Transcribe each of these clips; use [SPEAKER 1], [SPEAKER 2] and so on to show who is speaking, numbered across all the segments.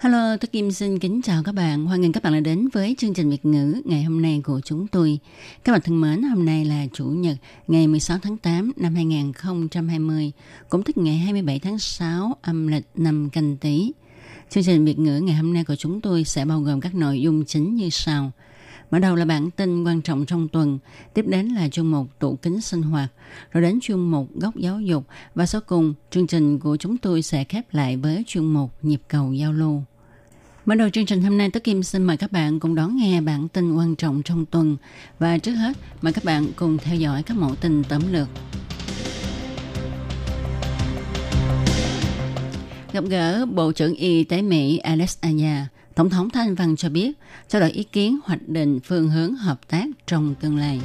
[SPEAKER 1] Hello, tôi Kim xin kính chào các bạn. Hoan nghênh các bạn đã đến với chương trình Việt ngữ ngày hôm nay của chúng tôi. Các bạn thân mến, hôm nay là Chủ nhật ngày 16 tháng 8 năm 2020, cũng tức ngày 27 tháng 6 âm lịch năm canh tí. Chương trình Việt ngữ ngày hôm nay của chúng tôi sẽ bao gồm các nội dung chính như sau. Mở đầu là bản tin quan trọng trong tuần, tiếp đến là chuyên mục tủ kính sinh hoạt, rồi đến chuyên mục góc giáo dục và sau cùng chương trình của chúng tôi sẽ khép lại với chuyên mục nhịp cầu giao lưu. Mở đầu chương trình hôm nay, Tất Kim xin mời các bạn cùng đón nghe bản tin quan trọng trong tuần. Và trước hết, mời các bạn cùng theo dõi các mẫu tin tóm lược. Gặp gỡ Bộ trưởng Y tế Mỹ Alex Aya, Tổng thống Thanh Văn cho biết trao đổi ý kiến hoạch định phương hướng hợp tác trong tương lai.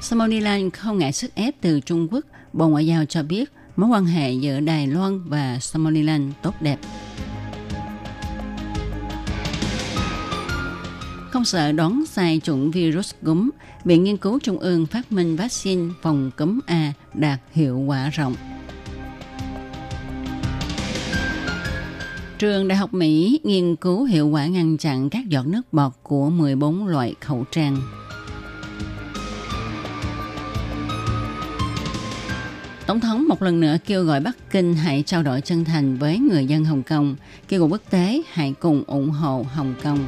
[SPEAKER 1] Somaliland không ngại sức ép từ Trung Quốc, Bộ Ngoại giao cho biết mối quan hệ giữa Đài Loan và Somaliland tốt đẹp. Không sợ đón sai chủng virus cúm, Viện Nghiên cứu Trung ương phát minh vaccine phòng cúm A đạt hiệu quả rộng. Trường Đại học Mỹ nghiên cứu hiệu quả ngăn chặn các giọt nước bọt của 14 loại khẩu trang. Tổng thống một lần nữa kêu gọi Bắc Kinh hãy trao đổi chân thành với người dân Hồng Kông, kêu gọi quốc tế hãy cùng ủng hộ Hồng Kông.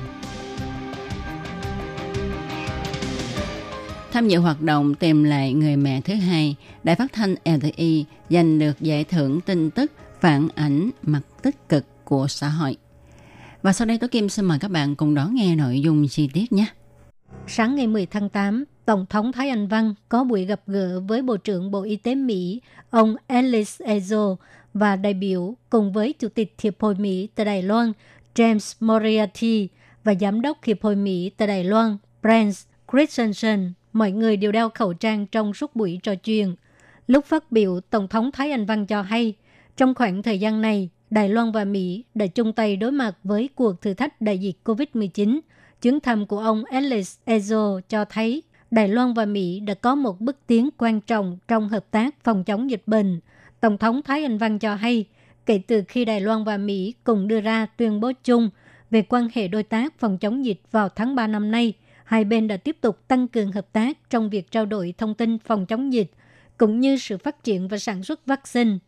[SPEAKER 1] Tham dự hoạt động tìm lại người mẹ thứ hai, Đài phát thanh LTI giành được giải thưởng tin tức phản ảnh mặt tích cực của xã hội. Và sau đây Tố Kim xin mời các bạn cùng đón nghe nội dung chi tiết nhé.
[SPEAKER 2] Sáng ngày 10 tháng 8, Tổng thống Thái Anh Văn có buổi gặp gỡ với Bộ trưởng Bộ Y tế Mỹ, ông Alice Ezo và đại biểu cùng với Chủ tịch Hiệp hội Mỹ tại Đài Loan, James Moriarty và Giám đốc Hiệp hội Mỹ tại Đài Loan, Brent Christensen. Mọi người đều đeo khẩu trang trong suốt buổi trò chuyện. Lúc phát biểu, Tổng thống Thái Anh Văn cho hay, trong khoảng thời gian này, Đài Loan và Mỹ đã chung tay đối mặt với cuộc thử thách đại dịch COVID-19. Chuyến thăm của ông Alex Ezo cho thấy Đài Loan và Mỹ đã có một bước tiến quan trọng trong hợp tác phòng chống dịch bệnh. Tổng thống Thái Anh Văn cho hay, kể từ khi Đài Loan và Mỹ cùng đưa ra tuyên bố chung về quan hệ đối tác phòng chống dịch vào tháng 3 năm nay, hai bên đã tiếp tục tăng cường hợp tác trong việc trao đổi thông tin phòng chống dịch, cũng như sự phát triển và sản xuất vaccine.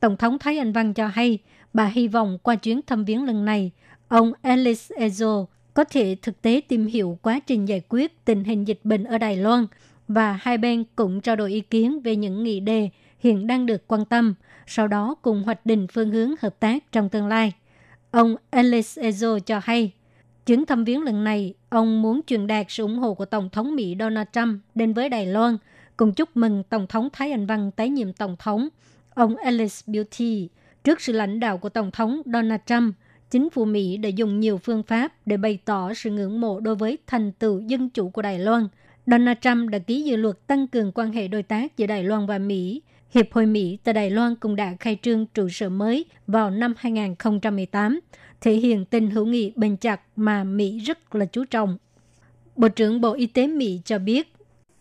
[SPEAKER 2] Tổng thống Thái Anh Văn cho hay, bà hy vọng qua chuyến thăm viếng lần này, ông Alice Ezo có thể thực tế tìm hiểu quá trình giải quyết tình hình dịch bệnh ở Đài Loan và hai bên cũng trao đổi ý kiến về những nghị đề hiện đang được quan tâm, sau đó cùng hoạch định phương hướng hợp tác trong tương lai. Ông Alice Ezo cho hay, chuyến thăm viếng lần này, ông muốn truyền đạt sự ủng hộ của Tổng thống Mỹ Donald Trump đến với Đài Loan, cùng chúc mừng Tổng thống Thái Anh Văn tái nhiệm Tổng thống. Ông Alice Beauty, trước sự lãnh đạo của Tổng thống Donald Trump, chính phủ Mỹ đã dùng nhiều phương pháp để bày tỏ sự ngưỡng mộ đối với thành tựu dân chủ của Đài Loan. Donald Trump đã ký dự luật tăng cường quan hệ đối tác giữa Đài Loan và Mỹ. Hiệp hội Mỹ tại Đài Loan cũng đã khai trương trụ sở mới vào năm 2018, thể hiện tình hữu nghị bền chặt mà Mỹ rất là chú trọng. Bộ trưởng Bộ Y tế Mỹ cho biết,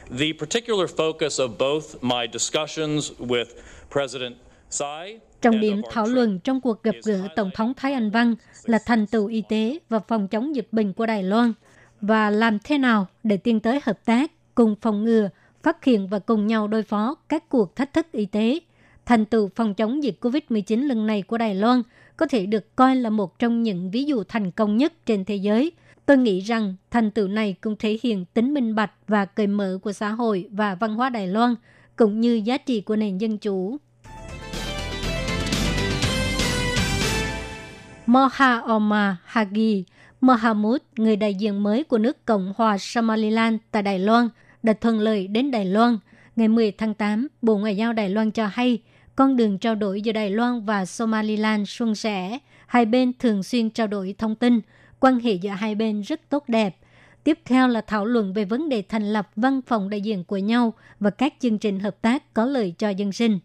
[SPEAKER 3] The particular focus of both my discussions with President Tsai
[SPEAKER 2] Trọng điểm thảo luận trong cuộc gặp gỡ Tổng thống Thái Anh Văn là thành tựu y tế và phòng chống dịch bệnh của Đài Loan và làm thế nào để tiến tới hợp tác cùng phòng ngừa, phát hiện và cùng nhau đối phó các cuộc thách thức y tế. Thành tựu phòng chống dịch COVID-19 lần này của Đài Loan có thể được coi là một trong những ví dụ thành công nhất trên thế giới. Tôi nghĩ rằng thành tựu này cũng thể hiện tính minh bạch và cởi mở của xã hội và văn hóa Đài Loan, cũng như giá trị của nền dân chủ. Moha Oma Hagi Mohamud, người đại diện mới của nước Cộng hòa Somaliland tại Đài Loan, đã thuận lợi đến Đài Loan. Ngày 10 tháng 8, Bộ Ngoại giao Đài Loan cho hay con đường trao đổi giữa Đài Loan và Somaliland suôn sẻ. Hai bên thường xuyên trao đổi thông tin, quan hệ giữa hai bên rất tốt đẹp. Tiếp theo là thảo luận về vấn đề thành lập văn phòng đại diện của nhau và các chương trình hợp tác có lợi cho dân sinh.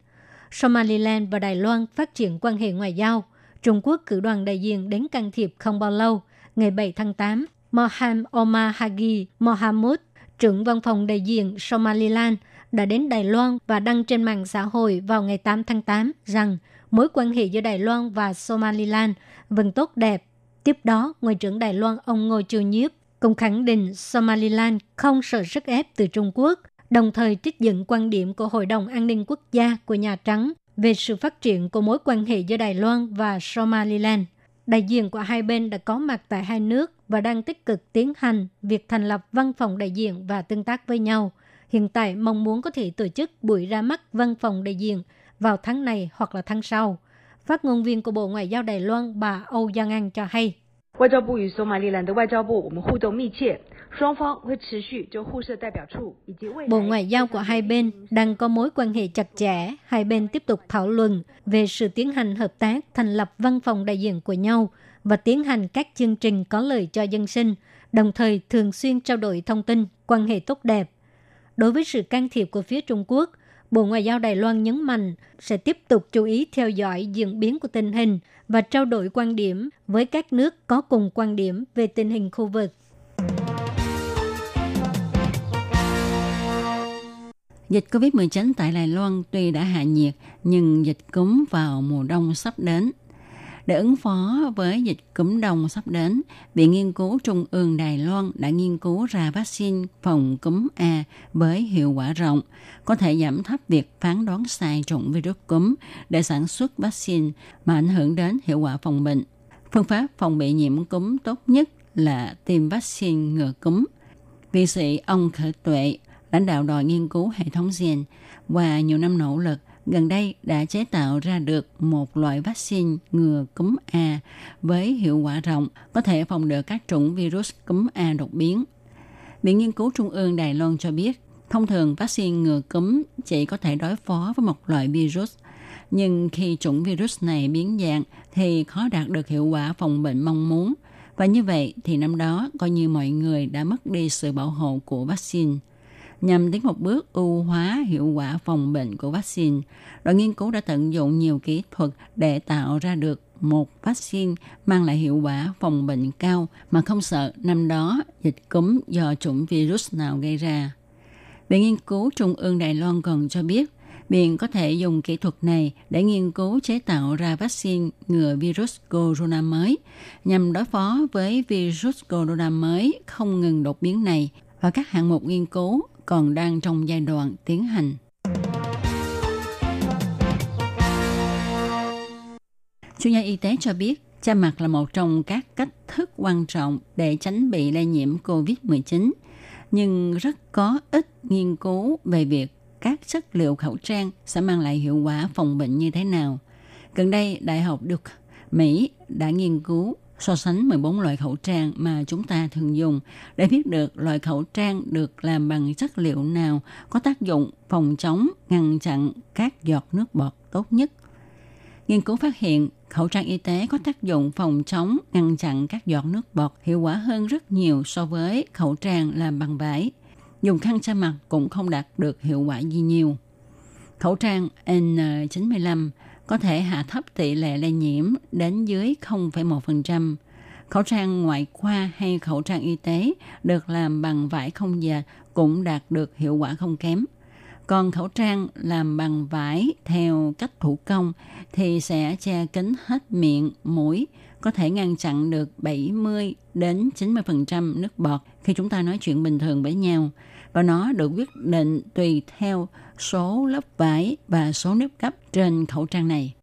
[SPEAKER 2] Somaliland và Đài Loan phát triển quan hệ ngoại giao. Trung Quốc cử đoàn đại diện đến can thiệp không bao lâu. Ngày 7 tháng 8, Moham Omar Hagi Mohamud, trưởng văn phòng đại diện Somaliland, đã đến Đài Loan và đăng trên mạng xã hội vào ngày 8 tháng 8 rằng mối quan hệ giữa Đài Loan và Somaliland vẫn tốt đẹp. Tiếp đó, Ngoại trưởng Đài Loan ông Ngô Chiêu Nhiếp cũng khẳng định Somaliland không sợ sức ép từ Trung Quốc, đồng thời trích dẫn quan điểm của Hội đồng An ninh Quốc gia của Nhà Trắng về sự phát triển của mối quan hệ giữa Đài Loan và Somaliland. Đại diện của hai bên đã có mặt tại hai nước và đang tích cực tiến hành việc thành lập văn phòng đại diện và tương tác với nhau hiện tại mong muốn có thể tổ chức buổi ra mắt văn phòng đại diện vào tháng này hoặc là tháng sau. Phát ngôn viên của Bộ Ngoại giao Đài Loan bà Âu Giang An cho hay. Bộ Ngoại giao của hai bên đang có mối quan hệ chặt chẽ, hai bên tiếp tục thảo luận về sự tiến hành hợp tác thành lập văn phòng đại diện của nhau và tiến hành các chương trình có lợi cho dân sinh, đồng thời thường xuyên trao đổi thông tin, quan hệ tốt đẹp Đối với sự can thiệp của phía Trung Quốc, Bộ Ngoại giao Đài Loan nhấn mạnh sẽ tiếp tục chú ý theo dõi diễn biến của tình hình và trao đổi quan điểm với các nước có cùng quan điểm về tình hình khu vực.
[SPEAKER 1] Dịch COVID-19 tại Đài Loan tuy đã hạ nhiệt, nhưng dịch cúm vào mùa đông sắp đến. Để ứng phó với dịch cúm đồng sắp đến, Viện Nghiên cứu Trung ương Đài Loan đã nghiên cứu ra vaccine phòng cúm A với hiệu quả rộng, có thể giảm thấp việc phán đoán sai chủng virus cúm để sản xuất vaccine mà ảnh hưởng đến hiệu quả phòng bệnh. Phương pháp phòng bị nhiễm cúm tốt nhất là tiêm vaccine ngừa cúm. Vị sĩ ông Khởi Tuệ, lãnh đạo đội nghiên cứu hệ thống gen, qua nhiều năm nỗ lực gần đây đã chế tạo ra được một loại vaccine ngừa cúm A với hiệu quả rộng, có thể phòng được các chủng virus cúm A đột biến. Viện Nghiên cứu Trung ương Đài Loan cho biết, thông thường vaccine ngừa cúm chỉ có thể đối phó với một loại virus, nhưng khi chủng virus này biến dạng thì khó đạt được hiệu quả phòng bệnh mong muốn. Và như vậy thì năm đó coi như mọi người đã mất đi sự bảo hộ của vaccine nhằm tiến một bước ưu hóa hiệu quả phòng bệnh của vaccine. Đội nghiên cứu đã tận dụng nhiều kỹ thuật để tạo ra được một vaccine mang lại hiệu quả phòng bệnh cao mà không sợ năm đó dịch cúm do chủng virus nào gây ra. Viện nghiên cứu Trung ương Đài Loan còn cho biết, Viện có thể dùng kỹ thuật này để nghiên cứu chế tạo ra vaccine ngừa virus corona mới nhằm đối phó với virus corona mới không ngừng đột biến này và các hạng mục nghiên cứu còn đang trong giai đoạn tiến hành. Chuyên gia y tế cho biết, cha mặt là một trong các cách thức quan trọng để tránh bị lây nhiễm COVID-19, nhưng rất có ít nghiên cứu về việc các chất liệu khẩu trang sẽ mang lại hiệu quả phòng bệnh như thế nào. Gần đây, Đại học Duke, Mỹ đã nghiên cứu so sánh 14 loại khẩu trang mà chúng ta thường dùng để biết được loại khẩu trang được làm bằng chất liệu nào có tác dụng phòng chống, ngăn chặn các giọt nước bọt tốt nhất. Nghiên cứu phát hiện khẩu trang y tế có tác dụng phòng chống, ngăn chặn các giọt nước bọt hiệu quả hơn rất nhiều so với khẩu trang làm bằng vải. Dùng khăn che mặt cũng không đạt được hiệu quả gì nhiều. Khẩu trang N95 có thể hạ thấp tỷ lệ lây nhiễm đến dưới 0,1%. Khẩu trang ngoại khoa hay khẩu trang y tế được làm bằng vải không dệt cũng đạt được hiệu quả không kém. Còn khẩu trang làm bằng vải theo cách thủ công thì sẽ che kín hết miệng, mũi, có thể ngăn chặn được 70 đến 90% nước bọt khi chúng ta nói chuyện bình thường với nhau. Và nó được quyết định tùy theo số lớp vải và số nếp gấp trên khẩu trang này.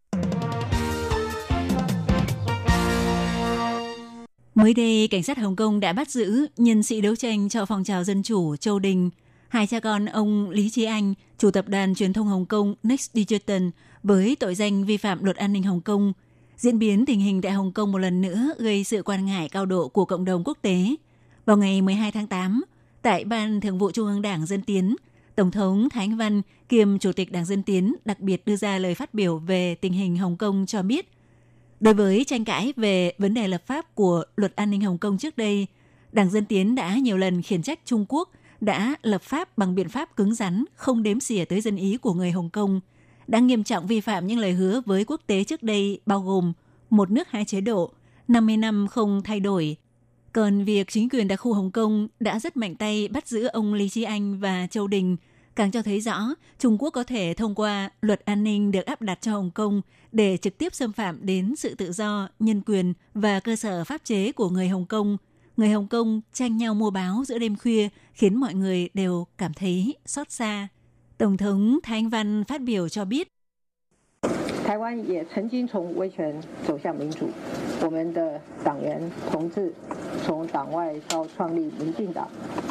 [SPEAKER 4] Mới đây, cảnh sát Hồng Kông đã bắt giữ nhân sĩ đấu tranh cho phong trào dân chủ Châu Đình. Hai cha con ông Lý Trí Anh, chủ tập đoàn truyền thông Hồng Kông Next Digital với tội danh vi phạm luật an ninh Hồng Kông. Diễn biến tình hình tại Hồng Kông một lần nữa gây sự quan ngại cao độ của cộng đồng quốc tế. Vào ngày 12 tháng 8, tại Ban Thường vụ Trung ương Đảng Dân Tiến, Tổng thống Thái Anh Văn kiêm Chủ tịch Đảng Dân Tiến đặc biệt đưa ra lời phát biểu về tình hình Hồng Kông cho biết, đối với tranh cãi về vấn đề lập pháp của luật an ninh Hồng Kông trước đây, Đảng Dân Tiến đã nhiều lần khiển trách Trung Quốc đã lập pháp bằng biện pháp cứng rắn, không đếm xỉa tới dân ý của người Hồng Kông, đã nghiêm trọng vi phạm những lời hứa với quốc tế trước đây bao gồm một nước hai chế độ, 50 năm không thay đổi. Còn việc chính quyền đặc khu Hồng Kông đã rất mạnh tay bắt giữ ông Lý Chi Anh và Châu Đình càng cho thấy rõ Trung Quốc có thể thông qua luật an ninh được áp đặt cho Hồng Kông để trực tiếp xâm phạm đến sự tự do, nhân quyền và cơ sở pháp chế của người Hồng Kông. Người Hồng Kông tranh nhau mua báo giữa đêm khuya khiến mọi người đều cảm thấy xót xa. Tổng thống Thanh Văn phát biểu cho biết.
[SPEAKER 5] Taiwan cũng từng từ dân chủ, chúng ta đảng viên, đồng 从党外到创立民进党，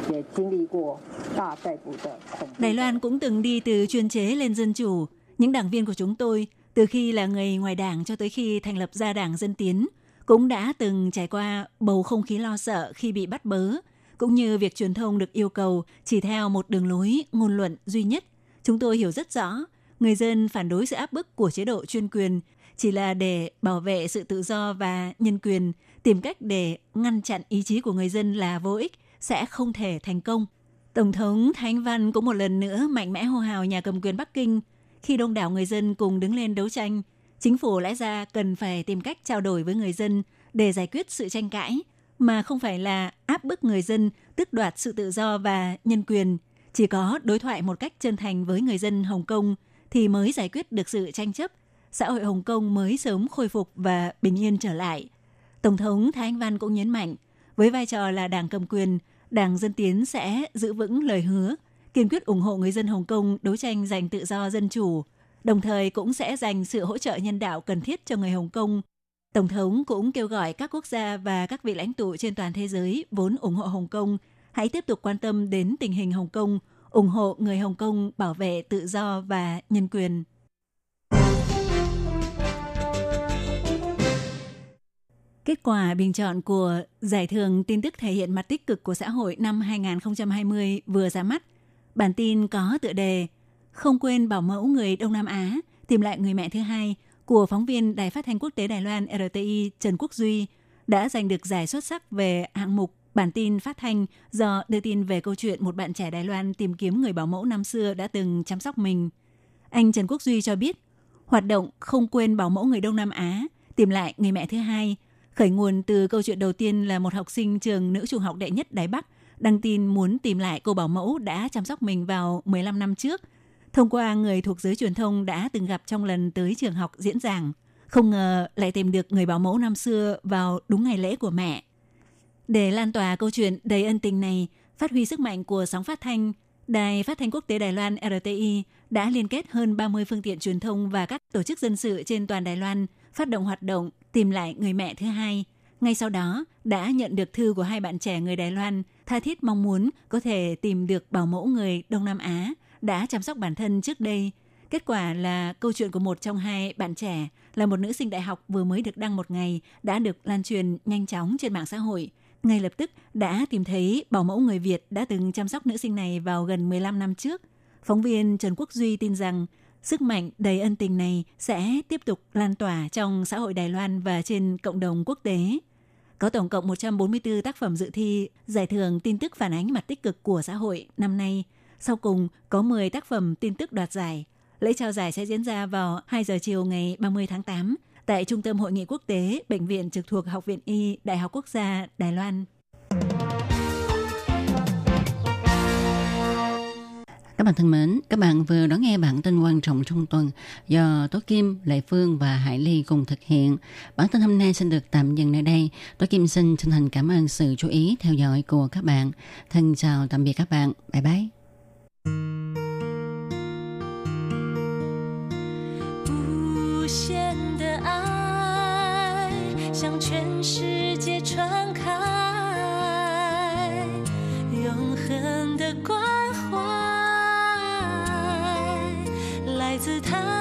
[SPEAKER 5] 也经历过大逮捕的恐怖。
[SPEAKER 4] Đài Loan cũng từng đi từ chuyên chế lên dân chủ. Những đảng viên của chúng tôi, từ khi là người ngoài đảng cho tới khi thành lập ra đảng Dân Tiến, cũng đã từng trải qua bầu không khí lo sợ khi bị bắt bớ, cũng như việc truyền thông được yêu cầu chỉ theo một đường lối ngôn luận duy nhất. Chúng tôi hiểu rất rõ, người dân phản đối sự áp bức của chế độ chuyên quyền chỉ là để bảo vệ sự tự do và nhân quyền, tìm cách để ngăn chặn ý chí của người dân là vô ích, sẽ không thể thành công. Tổng thống thánh Văn cũng một lần nữa mạnh mẽ hô hào nhà cầm quyền Bắc Kinh khi đông đảo người dân cùng đứng lên đấu tranh. Chính phủ lẽ ra cần phải tìm cách trao đổi với người dân để giải quyết sự tranh cãi, mà không phải là áp bức người dân, tước đoạt sự tự do và nhân quyền. Chỉ có đối thoại một cách chân thành với người dân Hồng Kông thì mới giải quyết được sự tranh chấp, xã hội Hồng Kông mới sớm khôi phục và bình yên trở lại. Tổng thống Thái Anh Văn cũng nhấn mạnh, với vai trò là đảng cầm quyền, Đảng Dân Tiến sẽ giữ vững lời hứa, kiên quyết ủng hộ người dân Hồng Kông đấu tranh giành tự do dân chủ, đồng thời cũng sẽ dành sự hỗ trợ nhân đạo cần thiết cho người Hồng Kông. Tổng thống cũng kêu gọi các quốc gia và các vị lãnh tụ trên toàn thế giới vốn ủng hộ Hồng Kông hãy tiếp tục quan tâm đến tình hình Hồng Kông, ủng hộ người Hồng Kông bảo vệ tự do và nhân quyền. Kết quả bình chọn của giải thưởng tin tức thể hiện mặt tích cực của xã hội năm 2020 vừa ra mắt. Bản tin có tựa đề Không quên bảo mẫu người Đông Nam Á, tìm lại người mẹ thứ hai của phóng viên Đài Phát thanh Quốc tế Đài Loan RTI Trần Quốc Duy đã giành được giải xuất sắc về hạng mục bản tin phát thanh do đưa tin về câu chuyện một bạn trẻ Đài Loan tìm kiếm người bảo mẫu năm xưa đã từng chăm sóc mình. Anh Trần Quốc Duy cho biết, hoạt động không quên bảo mẫu người Đông Nam Á, tìm lại người mẹ thứ hai, khởi nguồn từ câu chuyện đầu tiên là một học sinh trường nữ trung học đệ nhất Đài Bắc đăng tin muốn tìm lại cô bảo mẫu đã chăm sóc mình vào 15 năm trước. Thông qua người thuộc giới truyền thông đã từng gặp trong lần tới trường học diễn giảng, không ngờ lại tìm được người bảo mẫu năm xưa vào đúng ngày lễ của mẹ. Để lan tỏa câu chuyện đầy ân tình này, phát huy sức mạnh của sóng phát thanh, Đài Phát thanh Quốc tế Đài Loan RTI đã liên kết hơn 30 phương tiện truyền thông và các tổ chức dân sự trên toàn Đài Loan phát động hoạt động tìm lại người mẹ thứ hai. Ngay sau đó, đã nhận được thư của hai bạn trẻ người Đài Loan tha thiết mong muốn có thể tìm được bảo mẫu người Đông Nam Á đã chăm sóc bản thân trước đây. Kết quả là câu chuyện của một trong hai bạn trẻ là một nữ sinh đại học vừa mới được đăng một ngày đã được lan truyền nhanh chóng trên mạng xã hội. Ngay lập tức đã tìm thấy bảo mẫu người Việt đã từng chăm sóc nữ sinh này vào gần 15 năm trước. Phóng viên Trần Quốc Duy tin rằng sức mạnh đầy ân tình này sẽ tiếp tục lan tỏa trong xã hội Đài Loan và trên cộng đồng quốc tế. Có tổng cộng 144 tác phẩm dự thi giải thưởng tin tức phản ánh mặt tích cực của xã hội năm nay. Sau cùng có 10 tác phẩm tin tức đoạt giải. Lễ trao giải sẽ diễn ra vào 2 giờ chiều ngày 30 tháng 8 tại Trung tâm Hội nghị Quốc tế, Bệnh viện trực thuộc Học viện Y, Đại học Quốc gia Đài Loan.
[SPEAKER 1] Các bạn thân mến, các bạn vừa đón nghe bản tin quan trọng trong tuần do Tố Kim, Lệ Phương và Hải Ly cùng thực hiện. Bản tin hôm nay xin được tạm dừng nơi đây. Tố Kim xin chân thành cảm ơn sự chú ý theo dõi của các bạn. Thân chào tạm biệt các bạn. Bye bye.
[SPEAKER 6] 无限的爱向全世界传开，永恒的关 姿态。